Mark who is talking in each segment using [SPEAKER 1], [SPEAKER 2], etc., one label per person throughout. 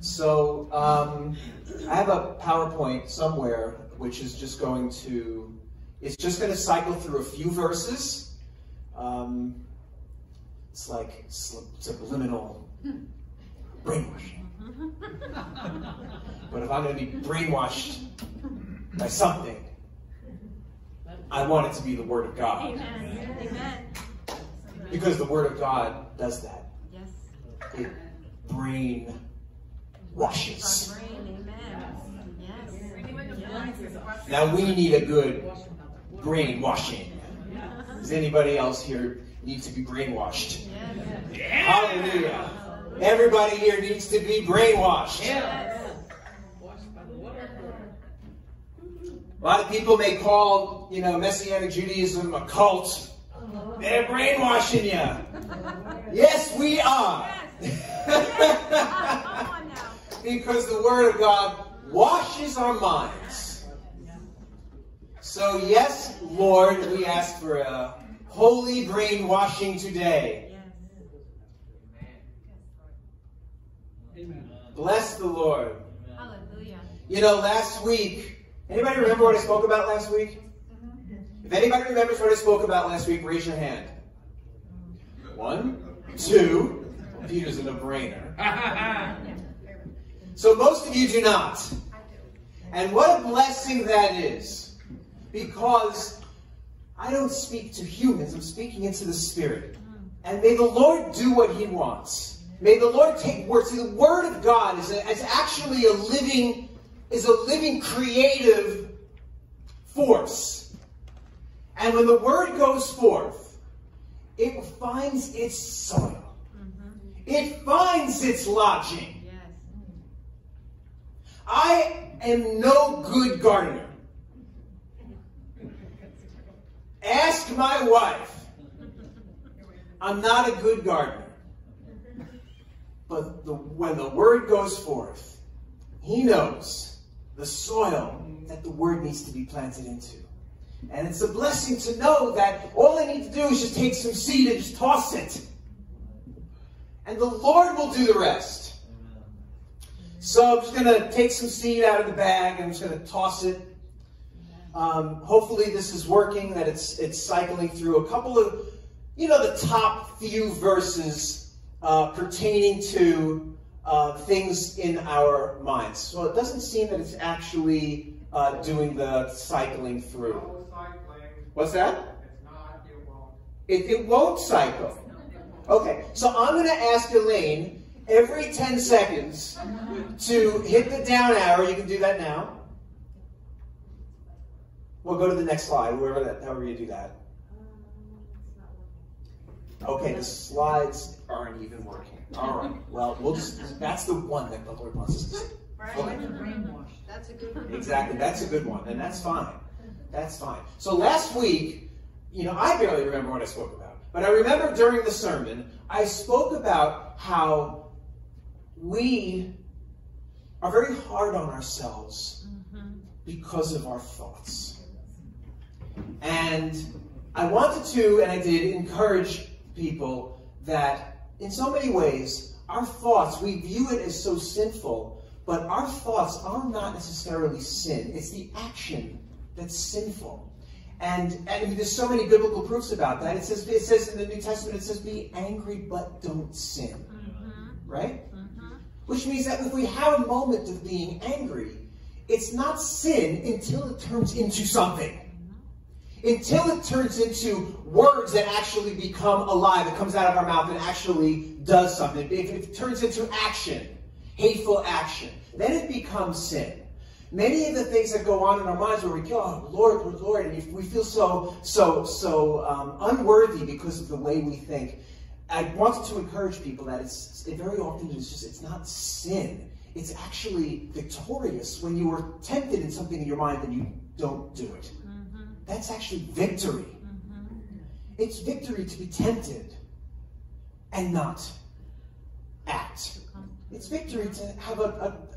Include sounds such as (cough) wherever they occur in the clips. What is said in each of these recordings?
[SPEAKER 1] So um, I have a PowerPoint somewhere which is just going to, it's just going to cycle through a few verses. Um, it's like subliminal brainwashing. (laughs) but if I'm going to be brainwashed by something, I want it to be the Word of God.
[SPEAKER 2] Amen. Amen.
[SPEAKER 1] Because the Word of God does that.
[SPEAKER 2] Yes.
[SPEAKER 1] It brain washes. Now we need a good brainwashing. Does anybody else here need to be brainwashed?
[SPEAKER 2] Yes.
[SPEAKER 1] Hallelujah. Everybody here needs to be brainwashed. A lot of people may call, you know, Messianic Judaism a cult. They're brainwashing you. Yes, we are. (laughs)
[SPEAKER 2] Come on now.
[SPEAKER 1] because the Word of God washes our minds. So, yes, Lord, we ask for a holy brainwashing today.
[SPEAKER 2] Yes.
[SPEAKER 1] Bless the Lord.
[SPEAKER 2] Hallelujah.
[SPEAKER 1] You know, last week, anybody remember what I spoke about last week? If anybody remembers what I spoke about last week, raise your hand. One, two. Peter's a no-brainer. (laughs) So most of you do not. And what a blessing that is. Because I don't speak to humans, I'm speaking into the Spirit. Mm. And may the Lord do what He wants. May the Lord take words. See, the Word of God is, a, is actually a living, is a living creative force. And when the Word goes forth, it finds its soil. Mm-hmm. It finds its lodging. I am no good gardener. Ask my wife. I'm not a good gardener. But the, when the word goes forth, he knows the soil that the word needs to be planted into. And it's a blessing to know that all I need to do is just take some seed and just toss it. And the Lord will do the rest. So I'm just going to take some seed out of the bag and I'm just going to toss it. Um, hopefully this is working, that it's, it's cycling through a couple of, you know, the top few verses uh, pertaining to uh, things in our minds. So it doesn't seem that it's actually uh, doing the cycling through.
[SPEAKER 3] No cycling.
[SPEAKER 1] What's that?
[SPEAKER 3] It's not, it won't.
[SPEAKER 1] It, it won't cycle. Okay, so I'm going to ask Elaine every 10 seconds to hit the down arrow. You can do that now. We'll go to the next slide, wherever that, however you do that. Okay, the slides aren't even working. All right, well, we'll just, that's the one that the Lord wants us to see. Okay.
[SPEAKER 2] That's a good one.
[SPEAKER 1] Exactly, that's a good one, and that's fine. That's fine. So last week, you know, I barely remember what I spoke about, but I remember during the sermon, I spoke about how we are very hard on ourselves mm-hmm. because of our thoughts. And I wanted to, and I did, encourage people that in so many ways, our thoughts, we view it as so sinful, but our thoughts are not necessarily sin. It's the action that's sinful. And, and there's so many biblical proofs about that. It says, it says in the New Testament, it says, be angry but don't sin. Mm-hmm. Right? Which means that if we have a moment of being angry, it's not sin until it turns into something. Until it turns into words that actually become alive, it comes out of our mouth and actually does something. If it turns into action, hateful action, then it becomes sin. Many of the things that go on in our minds where we go, oh, Lord, Lord, Lord, and we feel so, so, so um, unworthy because of the way we think. I want to encourage people that it's it very often it's just it's not sin. It's actually victorious when you are tempted in something in your mind and you don't do it. Mm-hmm. That's actually victory. Mm-hmm. It's victory to be tempted and not act. It's victory to have a,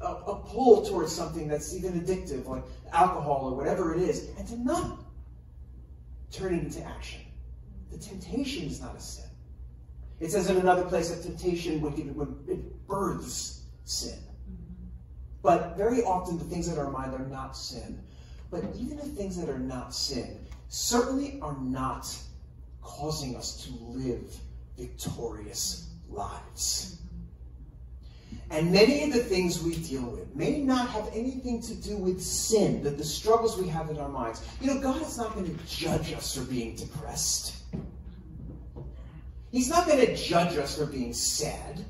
[SPEAKER 1] a, a, a pull towards something that's even addictive, like alcohol or whatever it is, and to not turn it into action. The temptation is not a sin. It says in another place that temptation would, it births sin. But very often the things that are in our mind are not sin. But even the things that are not sin certainly are not causing us to live victorious lives. And many of the things we deal with may not have anything to do with sin, that the struggles we have in our minds. You know, God is not going to judge us for being depressed. He's not going to judge us for being sad.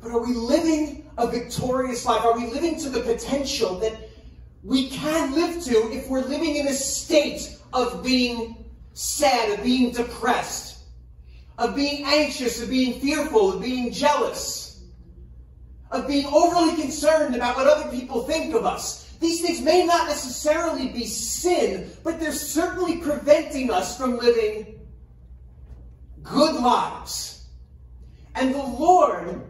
[SPEAKER 1] But are we living a victorious life? Are we living to the potential that we can live to if we're living in a state of being sad, of being depressed, of being anxious, of being fearful, of being jealous, of being overly concerned about what other people think of us? These things may not necessarily be sin, but they're certainly preventing us from living good lives. And the Lord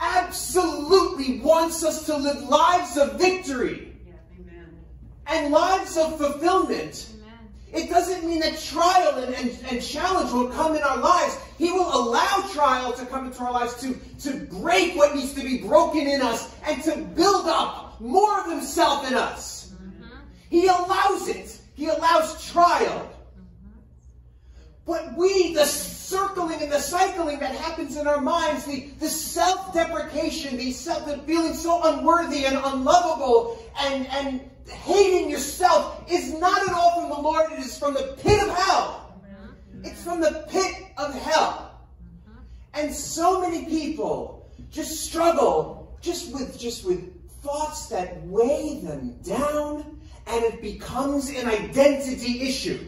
[SPEAKER 1] absolutely wants us to live lives of victory
[SPEAKER 2] Yeah, amen.
[SPEAKER 1] and lives of fulfillment.
[SPEAKER 2] Amen.
[SPEAKER 1] It doesn't mean that trial and, and, and challenge will come in our lives. He will allow trial to come into our lives to, to break what needs to be broken in us and to build up more of Himself in us. Mm-hmm. He allows it. He allows trial. Mm-hmm. But we, the circling and the cycling that happens in our minds, the, the self-deprecation, the self the feeling so unworthy and unlovable and, and hating yourself is not at all from the Lord, it is from the pit of hell. It's from the pit of hell. And so many people just struggle just with just with thoughts that weigh them down and it becomes an identity issue.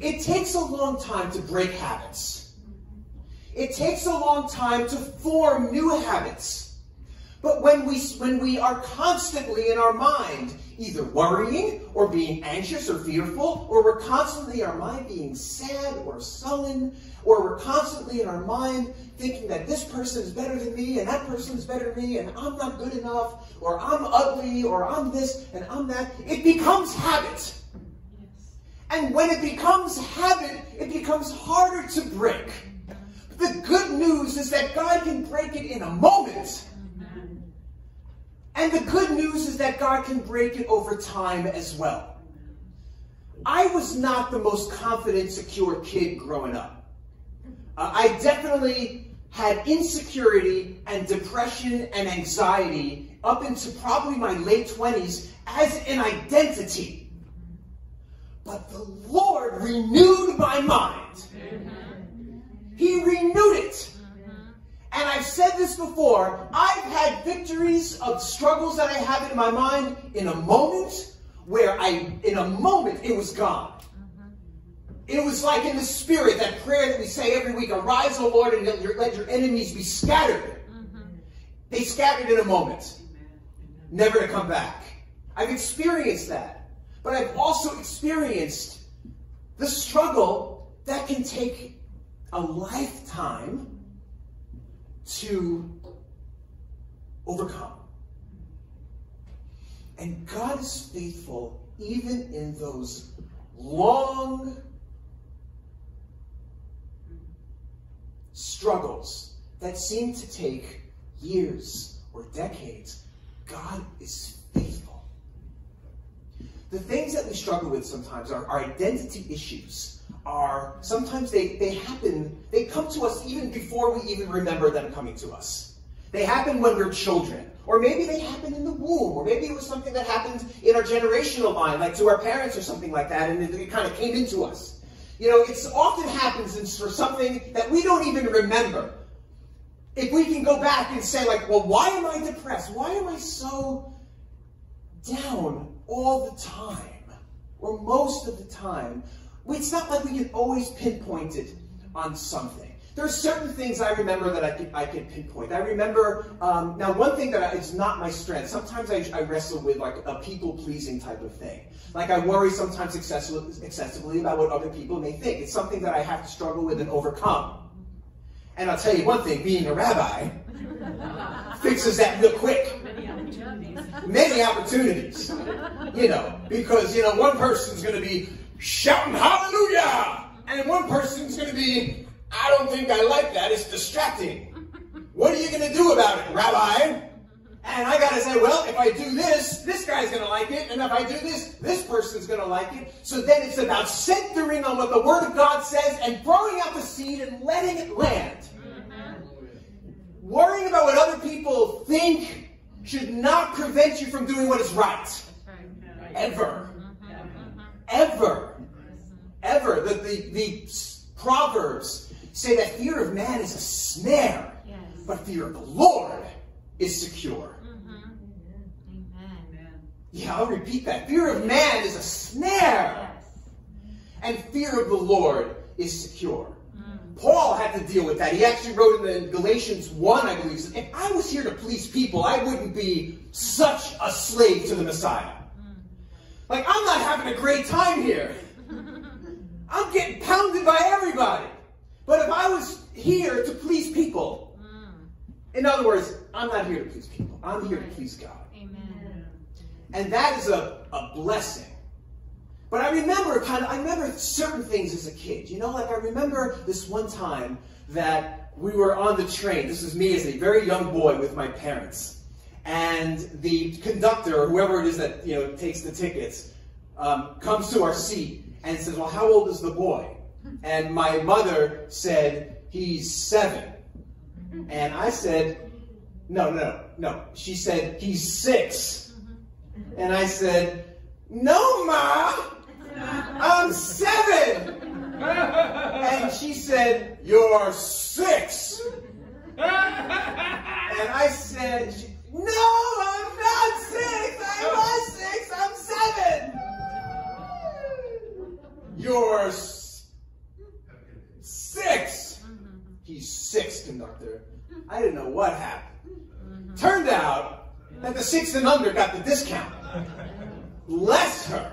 [SPEAKER 1] It takes a long time to break habits. It takes a long time to form new habits. But when we, when we are constantly in our mind either worrying or being anxious or fearful, or we're constantly in our mind being sad or sullen, or we're constantly in our mind thinking that this person is better than me and that person is better than me and I'm not good enough, or I'm ugly, or I'm this and I'm that, it becomes habit. And when it becomes habit, it becomes harder to break. The good news is that God can break it in a moment. And the good news is that God can break it over time as well. I was not the most confident, secure kid growing up. Uh, I definitely had insecurity and depression and anxiety up into probably my late 20s as an identity. But the Lord renewed my mind. He renewed it. And I've said this before, I've had victories of struggles that I have in my mind in a moment where I, in a moment, it was gone. It was like in the spirit, that prayer that we say every week, arise, O Lord, and let your enemies be scattered. They scattered in a moment, never to come back. I've experienced that. But I've also experienced the struggle that can take a lifetime to overcome. And God is faithful even in those long struggles that seem to take years or decades. God is faithful. The things that we struggle with sometimes are, are identity issues. Are sometimes they, they happen, they come to us even before we even remember them coming to us. They happen when we're children. Or maybe they happen in the womb. Or maybe it was something that happened in our generational line, like to our parents or something like that, and it, it kind of came into us. You know, it often happens for something that we don't even remember. If we can go back and say, like, well, why am I depressed? Why am I so down all the time? Or most of the time? It's not like we can always pinpoint it on something. There are certain things I remember that I can, I can pinpoint. I remember, um, now one thing that I, is not my strength, sometimes I, I wrestle with like a people-pleasing type of thing. Like I worry sometimes excessively, excessively about what other people may think. It's something that I have to struggle with and overcome. And I'll tell you one thing, being a rabbi (laughs) fixes that real quick.
[SPEAKER 2] Many opportunities.
[SPEAKER 1] You know, because, you know, one person's going to be shouting hallelujah, and one person's going to be, I don't think I like that, it's distracting. What are you going to do about it, Rabbi? And And I gotta say, well, if I do this, this guy's gonna like it, and if I do this, this person's gonna like it. So then it's about centering on what the Word of God says and throwing out the seed and letting it land. Worrying about what other people think should not prevent you from doing what is right. Ever. Ever. Ever. The, the, the Proverbs say that fear of man is a snare,
[SPEAKER 2] Yes.
[SPEAKER 1] but fear of the Lord is secure. Yeah, I'll repeat that. Fear of man is a snare,
[SPEAKER 2] Yes.
[SPEAKER 1] and fear of the Lord is secure. Paul had to deal with that. He actually wrote in the Galatians 1, I believe, if I was here to please people, I wouldn't be such a slave to the Messiah. Like, I'm not having a great time here. I'm getting pounded by everybody. But if I was here to please people,
[SPEAKER 2] Mm.
[SPEAKER 1] in other words, I'm not here to please people. I'm here to please God.
[SPEAKER 2] Amen.
[SPEAKER 1] And that is a, a blessing. But I remember kind of, I remember certain things as a kid. You know, like I remember this one time that we were on the train. This was me as a very young boy with my parents. And the conductor, or whoever it is that, you know, takes the tickets, um, comes to our seat and says, well, how old is the boy? And my mother said, he's seven. And I said, no, no, no. She said, he's six. And I said, No, Ma, I'm seven. And she said, You're six. And I said, No, I'm not six. I was six. I'm seven. You're six. He's six, conductor. I didn't know what happened. Turned out that the six and under got the discount. Bless her.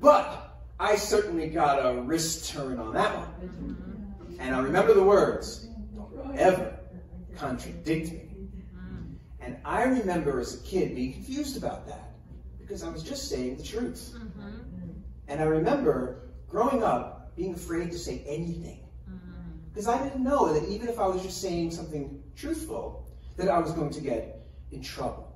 [SPEAKER 1] But I certainly got a wrist turn on that one. And I remember the words, don't ever contradict me. And I remember as a kid being confused about that because I was just saying the truth. And I remember growing up being afraid to say anything because I didn't know that even if I was just saying something truthful, that I was going to get in trouble.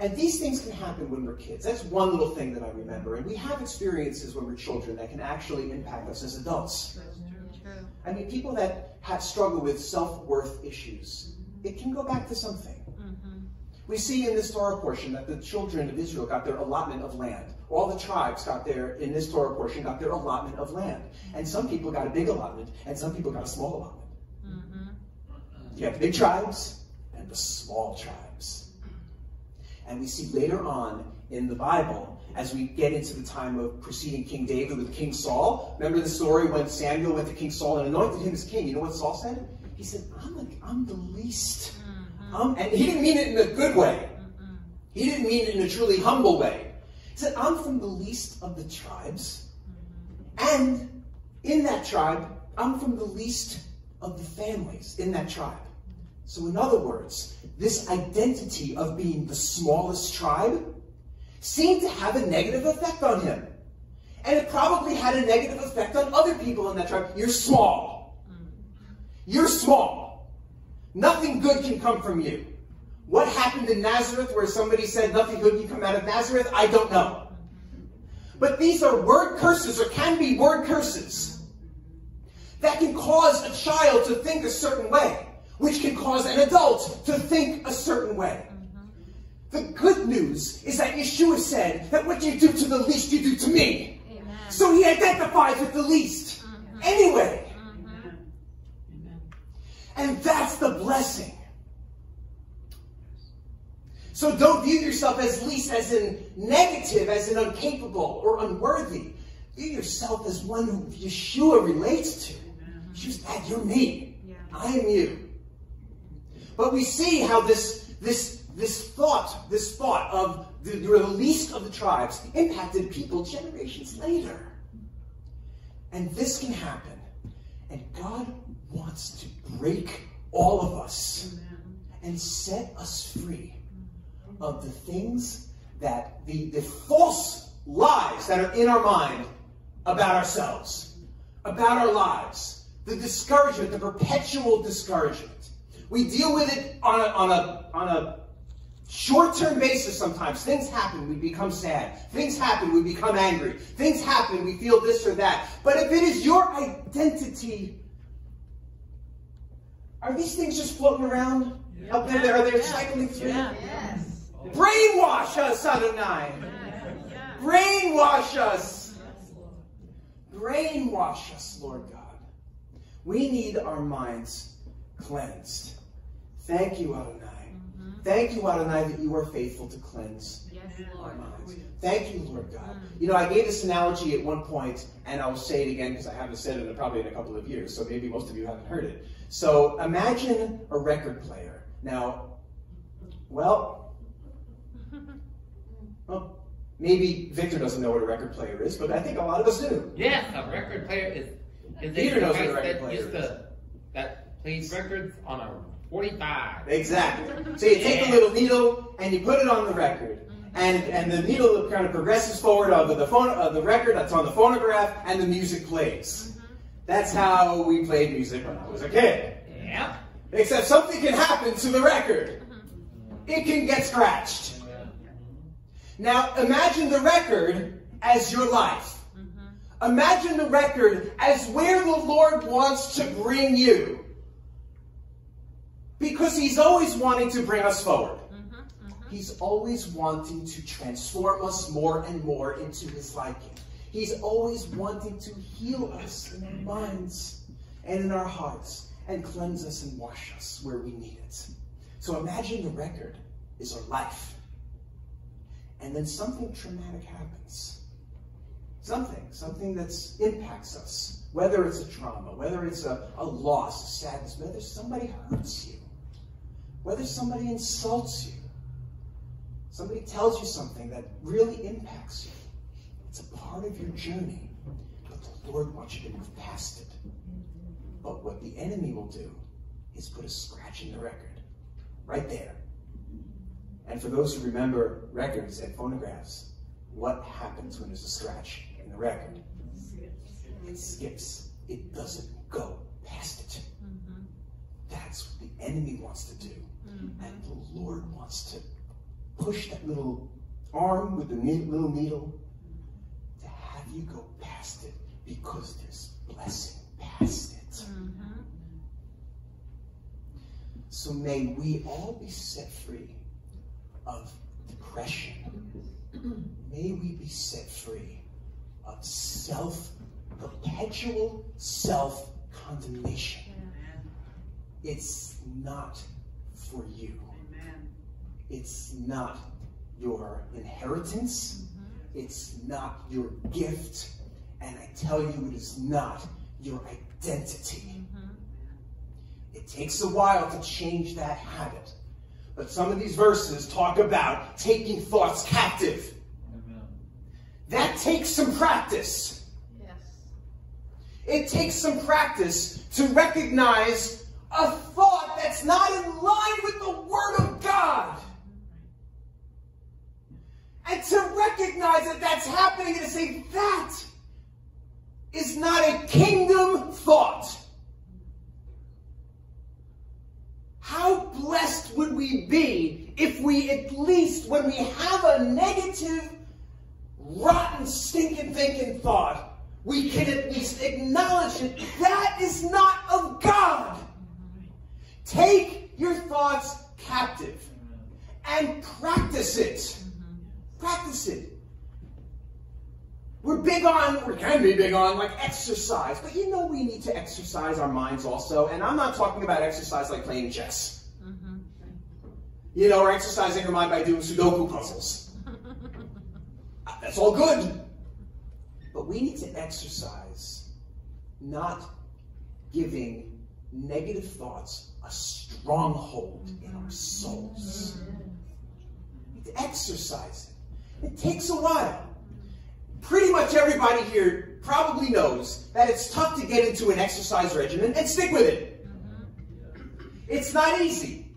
[SPEAKER 1] And these things can happen when we're kids. That's one little thing that I remember. And we have experiences when we're children that can actually impact us as adults. I mean, people that have struggle with self-worth issues, it can go back to something.
[SPEAKER 2] Mhm.
[SPEAKER 1] We see in this Torah portion that the children of Israel got their allotment of land. All the tribes got their, in this Torah portion, got their allotment of land. And some people got a big allotment, and some people got a small allotment.
[SPEAKER 2] Mhm.
[SPEAKER 1] You have the big tribes and the small tribes. And we see later on in the Bible, as we get into the time of preceding King David with King Saul, remember the story when Samuel went to King Saul and anointed him as king? You know what Saul said? He said, I'm, like, I'm the least. Um, and he didn't mean it in a good way. He didn't mean it in a truly humble way. He said, I'm from the least of the tribes. And in that tribe, I'm from the least of the families in that tribe. So, in other words, this identity of being the smallest tribe seemed to have a negative effect on him. And it probably had a negative effect on other people in that tribe. You're small. Mm. You're small. Nothing good can come from you. What happened in Nazareth where somebody said nothing good can come out of Nazareth? I don't know. But these are word curses, or can be word curses, that can cause a child to think a certain way, which can cause an adult to think a certain way. The good news is that Yeshua said that what you do to the least, you do to me.
[SPEAKER 2] Amen.
[SPEAKER 1] So he identifies with the least. Mm-hmm. Anyway. Mm-hmm. And that's the blessing. So don't view yourself as least, as in negative, as in incapable or unworthy. View yourself as one who Yeshua relates to. Yeshua's Dad, you're me.
[SPEAKER 2] Yeah.
[SPEAKER 1] I am you. But we see how this this this thought, this thought of the, the least of the tribes impacted people generations later. And this can happen. And God wants to break all of us and set us free of the things that the, the false lies that are in our mind about ourselves, about our lives, the discouragement, the perpetual discouragement. We deal with it on a, on a, on a short-term basis sometimes. Things happen, we become sad. Things happen, we become angry. Things happen, we feel this or that. But if it is your identity, are these things just floating around up there? Are they cycling through?
[SPEAKER 2] Yeah.
[SPEAKER 4] Yes.
[SPEAKER 1] Brainwash us, Adonai.
[SPEAKER 2] Yeah.
[SPEAKER 1] Brainwash us. Brainwash us, Lord God. We need our minds cleansed. Thank you, Adonai. Mm-hmm. Thank you, Adonai, that you are faithful to cleanse
[SPEAKER 2] Yes,
[SPEAKER 1] our
[SPEAKER 2] Lord.
[SPEAKER 1] minds. Thank you, Lord God. Mm. You know, I gave this analogy at one point, and I'll say it again because I haven't said it in probably in a couple of years, so maybe most of you haven't heard it. So imagine a record player. Now, well, (laughs) well, maybe Victor doesn't know what a record player is, but I think a lot of us do.
[SPEAKER 5] Yes, a record player is is
[SPEAKER 1] Peter
[SPEAKER 5] a
[SPEAKER 1] knows what a record
[SPEAKER 5] that
[SPEAKER 1] player
[SPEAKER 5] used
[SPEAKER 1] is.
[SPEAKER 5] to that plays records on a 45.
[SPEAKER 1] Exactly. So you take a little needle and you put it on the record. Mm-hmm. And, and the needle kind of progresses forward of the phone of the record that's on the phonograph and the music plays. Mm-hmm. That's how we played music when I was a kid.
[SPEAKER 5] Yeah.
[SPEAKER 1] Except something can happen to the record. Mm-hmm. It can get scratched. Now imagine the record as your life. Imagine the record as where the Lord wants to bring you. Because He's always wanting to bring us forward. Mm-hmm, mm-hmm. He's always wanting to transform us more and more into His liking. He's always wanting to heal us in our minds and in our hearts and cleanse us and wash us where we need it. So imagine the record is our life. And then something traumatic happens. Something, something that impacts us. Whether it's a trauma, whether it's a, a loss, a sadness, whether somebody hurts you, whether somebody insults you, somebody tells you something that really impacts you. It's a part of your journey, but the Lord wants you to move past it. But what the enemy will do is put a scratch in the record, right there. And for those who remember records and phonographs, what happens when there's a scratch in the record? It skips. It doesn't go past it. That's what the enemy wants to do. Mm-hmm. And the Lord wants to push that little arm with the little needle to have you go past it because there's blessing past it. Mm-hmm. So may we all be set free of depression. (clears throat) May we be set free of self, perpetual self condemnation. It's not for you. It's not your inheritance. Mm-hmm. It's not your gift. And I tell you, it is not your identity. Mm-hmm. It takes a while to change that habit. But some of these verses talk about taking thoughts captive. That takes some practice.
[SPEAKER 2] Yes.
[SPEAKER 1] It takes some practice to recognize a thought that's not in line with the Word of God. And to recognize that that's happening and to say, that is not a kingdom thought. How blessed would we be if we at least, when we have a negative, rotten, stinking thinking thought, we can at least acknowledge it. That is not of God. Take your thoughts captive and practice it. Practice it. We're big on, we can be big on like exercise, but you know we need to exercise our minds also. And I'm not talking about exercise like playing chess. Mm-hmm. You know, or exercising your mind by doing Sudoku puzzles. (laughs) That's all good. But we need to exercise not giving negative thoughts a stronghold in our souls. We need to exercise it. It takes a while. Pretty much everybody here probably knows that it's tough to get into an exercise regimen and stick with it. It's not easy.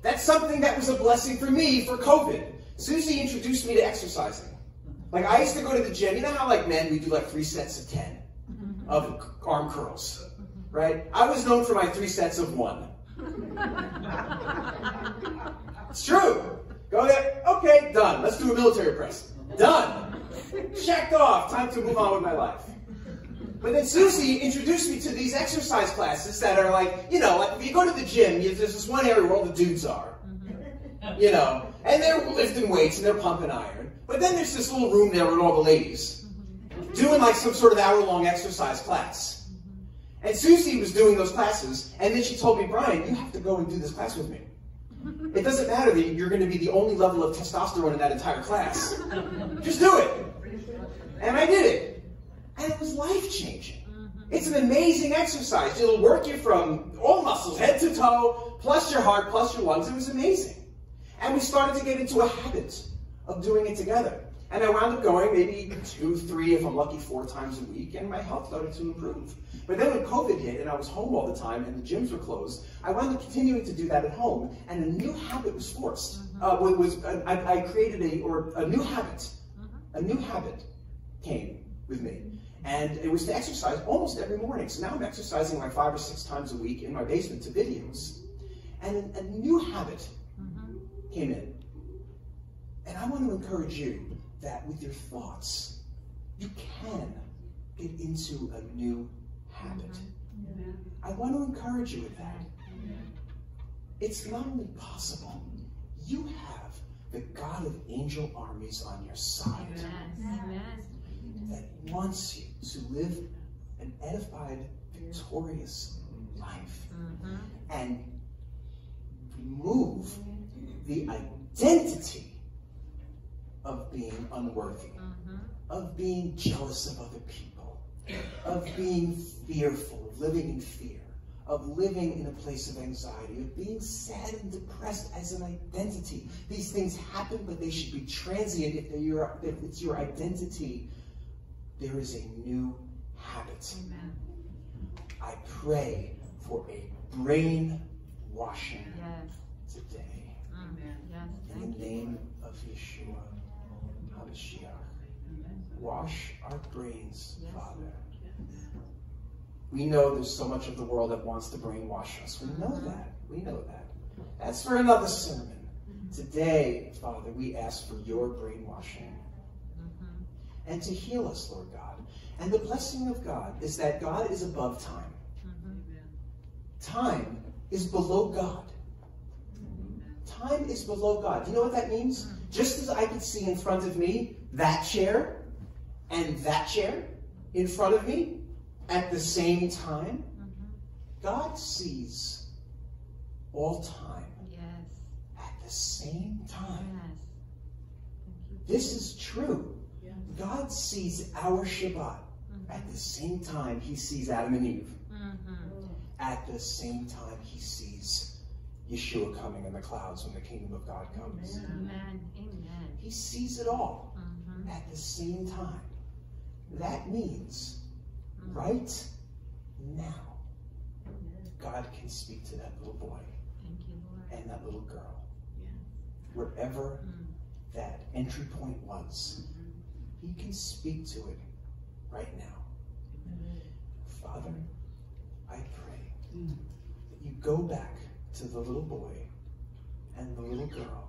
[SPEAKER 1] That's something that was a blessing for me for COVID. Susie introduced me to exercising. Like I used to go to the gym. You know how like men we do like three sets of ten of arm curls, right? I was known for my three sets of one. It's true. Go there. Okay, done. Let's do a military press. Done. Checked off. Time to move on with my life. But then Susie introduced me to these exercise classes that are like, you know, like if you go to the gym, there's this one area where all the dudes are, you know, and they're lifting weights and they're pumping iron. But then there's this little room there with all the ladies doing like some sort of hour-long exercise class. And Susie was doing those classes, and then she told me, Brian, you have to go and do this class with me. (laughs) It doesn't matter that you're going to be the only level of testosterone in that entire class. Just do it. And I did it. And it was life changing. Mm-hmm. It's an amazing exercise. It'll work you from all muscles, head to toe, plus your heart, plus your lungs. It was amazing. And we started to get into a habit of doing it together. And I wound up going maybe two, three, if I'm lucky, four times a week, and my health started to improve. But then when COVID hit and I was home all the time and the gyms were closed, I wound up continuing to do that at home, and a new habit was forced. Mm-hmm. Uh, was, was I, I created a or a new habit. Mm-hmm. A new habit came with me, and it was to exercise almost every morning. So now I'm exercising like five or six times a week in my basement to videos, and a new habit mm-hmm. came in. And I want to encourage you that with your thoughts, you can get into a new habit. I want to encourage you with that. It's not only possible, you have the God of angel armies on your side that wants you to live an edified, victorious life and remove the identity of being unworthy, of being jealous of other people, of being fearful, of living in fear, of living in a place of anxiety, of being sad and depressed as an identity. These things happen, but they should be transient if, your, if it's your identity. There is a new habit.
[SPEAKER 2] Amen.
[SPEAKER 1] I pray for a brain washing
[SPEAKER 2] Yes.
[SPEAKER 1] today.
[SPEAKER 2] Mm. Yes.
[SPEAKER 1] In the name of Yeshua HaMashiach. Wash our brains,
[SPEAKER 2] Yes.
[SPEAKER 1] Father. We know there's so much of the world that wants to brainwash us. We know mm-hmm. that. We know that. That's for another sermon. Mm-hmm. Today, Father, we ask for your brainwashing
[SPEAKER 2] Mhm.
[SPEAKER 1] and to heal us, Lord God. And the blessing of God is that God is above time.
[SPEAKER 2] Mm-hmm.
[SPEAKER 1] Time is below God. Time is below God. Do you know what that means? Just as I can see in front of me that chair and that chair in front of me at the same time,
[SPEAKER 2] Mhm.
[SPEAKER 1] God sees all time
[SPEAKER 2] Yes.
[SPEAKER 1] at the same time.
[SPEAKER 2] Yes.
[SPEAKER 1] This is true. God sees our Shabbat
[SPEAKER 2] Mhm.
[SPEAKER 1] at the same time he sees Adam and Eve.
[SPEAKER 2] Mhm.
[SPEAKER 1] At the same time he sees Yeshua coming in the clouds when the kingdom of God comes.
[SPEAKER 2] Amen. Amen.
[SPEAKER 1] He sees it all
[SPEAKER 2] Mhm.
[SPEAKER 1] at the same time. That means
[SPEAKER 2] Mhm.
[SPEAKER 1] right now, God can speak to that little boy
[SPEAKER 2] Thank you, Lord.
[SPEAKER 1] and that little girl. Wherever
[SPEAKER 2] Mm.
[SPEAKER 1] that entry point was, He can speak to it right now. Father, I pray that you go back to the little boy and the little girl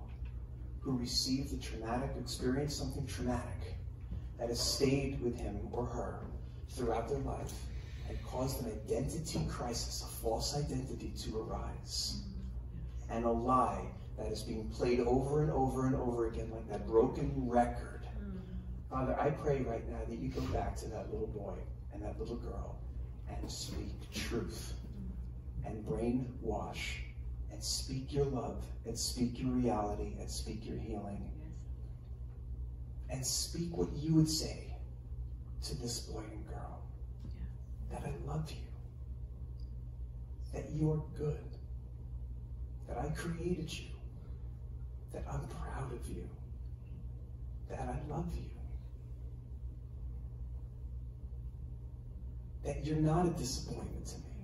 [SPEAKER 1] who received the traumatic experience, something traumatic that has stayed with him or her throughout their life and caused an identity crisis, a false identity to arise, and a lie that is being played over and over and over again like that broken record. Father, I pray right now that you go back to that little boy and that little girl and speak truth and brainwash and speak your love and speak your reality and speak your healing and speak what you would say to this boy and girl. That I love you, that you are good, that I created you, that I'm proud of you, that I love you, that you're not a disappointment to me.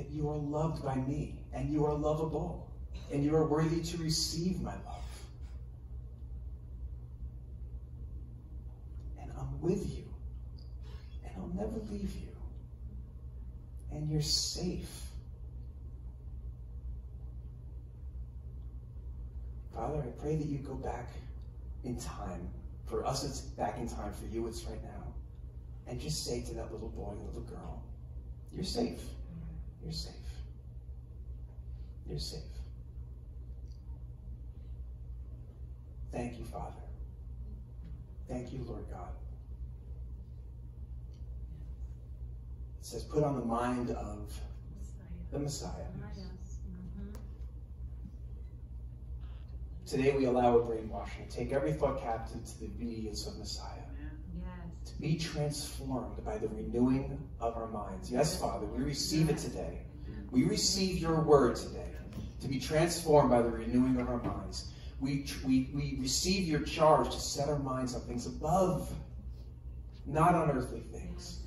[SPEAKER 1] that you are loved by me and you are lovable and you are worthy to receive my love. And I'm with you and I'll never leave you. and you're safe. Father, I pray that you go back in time. For us, it's back in time. For you, it's right now. And just say to that little boy, little girl, you're safe. You're safe. You're safe. Thank you, Father. Thank you, Lord God. It says, put on the mind of the Messiah. Today we allow a brainwashing. Take every thought captive to the obedience of Messiah.
[SPEAKER 2] Yes.
[SPEAKER 1] To be transformed by the renewing of our minds. Yes, Father, we receive it today. We receive your word today. To be transformed by the renewing of our minds. We, we, we receive your charge to set our minds on things above, not on earthly things.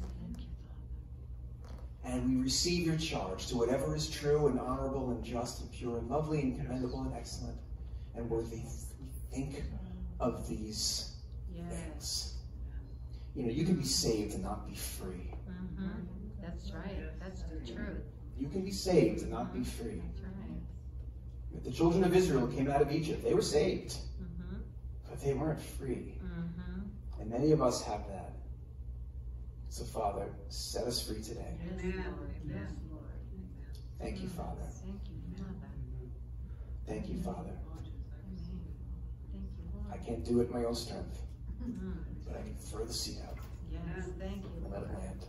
[SPEAKER 1] And we receive your charge to whatever is true and honorable and just and pure and lovely and commendable and excellent and worthy. Think of these
[SPEAKER 2] Yes.
[SPEAKER 1] things. You know, you can be saved and not be free.
[SPEAKER 2] Mhm. That's right. That's the truth.
[SPEAKER 1] You can be saved and not be free.
[SPEAKER 2] That's.
[SPEAKER 1] The children of Israel came out of Egypt. They were saved,
[SPEAKER 2] Mhm.
[SPEAKER 1] but they weren't free.
[SPEAKER 2] Mhm.
[SPEAKER 1] And many of us have that. So, Father, set us free today.
[SPEAKER 2] Yes, Lord. Yes.
[SPEAKER 1] Thank you, Father.
[SPEAKER 2] Thank you, Father.
[SPEAKER 1] Thank you, Father.
[SPEAKER 2] Amen. Thank you,
[SPEAKER 1] I can't do it in my own strength,
[SPEAKER 2] Mhm.
[SPEAKER 1] but I can throw the seed out
[SPEAKER 2] Yes. Thank you.
[SPEAKER 1] and let it
[SPEAKER 2] Lord.
[SPEAKER 1] land.